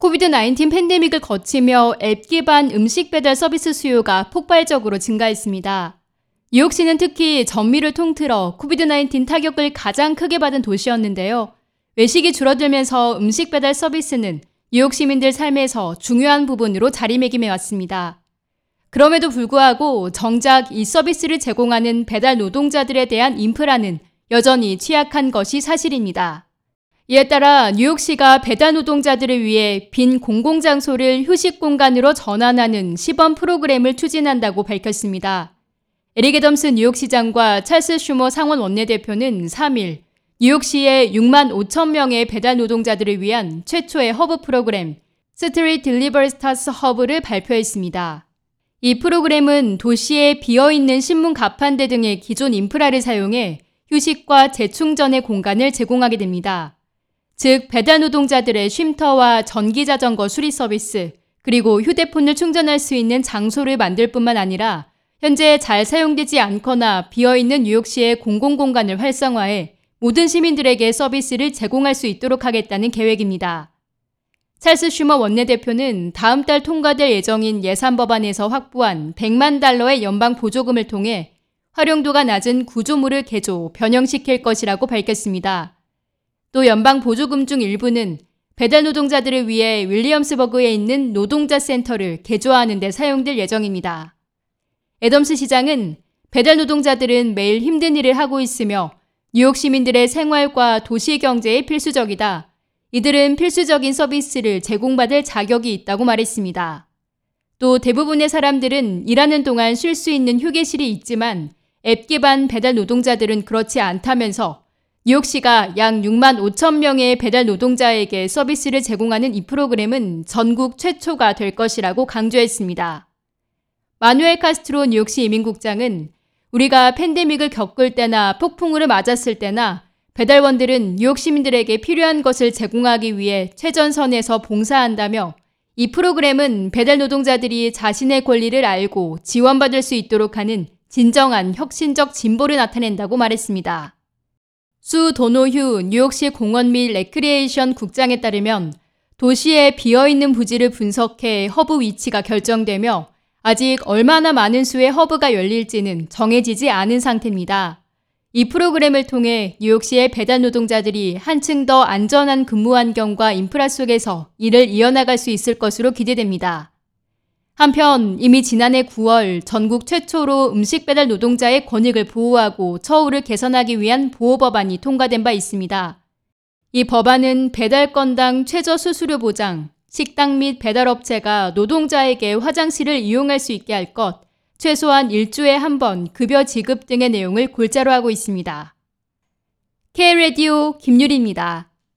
코비드-19 팬데믹을 거치며 앱 기반 음식 배달 서비스 수요가 폭발적으로 증가했습니다. 뉴욕시는 특히 전미를 통틀어 코비드-19 타격을 가장 크게 받은 도시였는데요. 외식이 줄어들면서 음식 배달 서비스는 뉴욕 시민들 삶에서 중요한 부분으로 자리매김해 왔습니다. 그럼에도 불구하고 정작 이 서비스를 제공하는 배달 노동자들에 대한 인프라는 여전히 취약한 것이 사실입니다. 이에 따라 뉴욕시가 배달 노동자들을 위해 빈 공공장소를 휴식 공간으로 전환하는 시범 프로그램을 추진한다고 밝혔습니다. 에릭 애덤스 뉴욕시장과 찰스 슈머 상원 원내대표는 3일 뉴욕시의 6만 5천 명의 배달 노동자들을 위한 최초의 허브 프로그램 Street Deliveristas Hub를 발표했습니다. 이 프로그램은 도시의 비어있는 신문 가판대 등의 기존 인프라를 사용해 휴식과 재충전의 공간을 제공하게 됩니다. 즉, 배달 노동자들의 쉼터와 전기 자전거 수리 서비스, 그리고 휴대폰을 충전할 수 있는 장소를 만들 뿐만 아니라 현재 잘 사용되지 않거나 비어있는 뉴욕시의 공공공간을 활성화해 모든 시민들에게 서비스를 제공할 수 있도록 하겠다는 계획입니다. 찰스 슈머 원내대표는 다음 달 통과될 예정인 예산 법안에서 확보한 100만 달러의 연방 보조금을 통해 활용도가 낮은 구조물을 개조, 변형시킬 것이라고 밝혔습니다. 또 연방 보조금 중 일부는 배달 노동자들을 위해 윌리엄스버그에 있는 노동자 센터를 개조하는 데 사용될 예정입니다. 애덤스 시장은 배달 노동자들은 매일 힘든 일을 하고 있으며 뉴욕 시민들의 생활과 도시 경제에 필수적이다. 이들은 필수적인 서비스를 제공받을 자격이 있다고 말했습니다. 또 대부분의 사람들은 일하는 동안 쉴 수 있는 휴게실이 있지만 앱 기반 배달 노동자들은 그렇지 않다면서 뉴욕시가 약 6만 5천 명의 배달 노동자에게 서비스를 제공하는 이 프로그램은 전국 최초가 될 것이라고 강조했습니다. 마누엘 카스트로 뉴욕시 이민국장은 우리가 팬데믹을 겪을 때나 폭풍우를 맞았을 때나 배달원들은 뉴욕 시민들에게 필요한 것을 제공하기 위해 최전선에서 봉사한다며 이 프로그램은 배달 노동자들이 자신의 권리를 알고 지원받을 수 있도록 하는 진정한 혁신적 진보를 나타낸다고 말했습니다. 수 도노휴 뉴욕시 공원 및 레크리에이션 국장에 따르면 도시의 비어있는 부지를 분석해 허브 위치가 결정되며 아직 얼마나 많은 수의 허브가 열릴지는 정해지지 않은 상태입니다. 이 프로그램을 통해 뉴욕시의 배달 노동자들이 한층 더 안전한 근무 환경과 인프라 속에서 일을 이어나갈 수 있을 것으로 기대됩니다. 한편 이미 지난해 9월 전국 최초로 음식 배달 노동자의 권익을 보호하고 처우를 개선하기 위한 보호법안이 통과된 바 있습니다. 이 법안은 배달 건당 최저 수수료 보장, 식당 및 배달업체가 노동자에게 화장실을 이용할 수 있게 할 것, 최소한 일주에 한 번 급여 지급 등의 내용을 골자로 하고 있습니다. K-Radio 김유리입니다.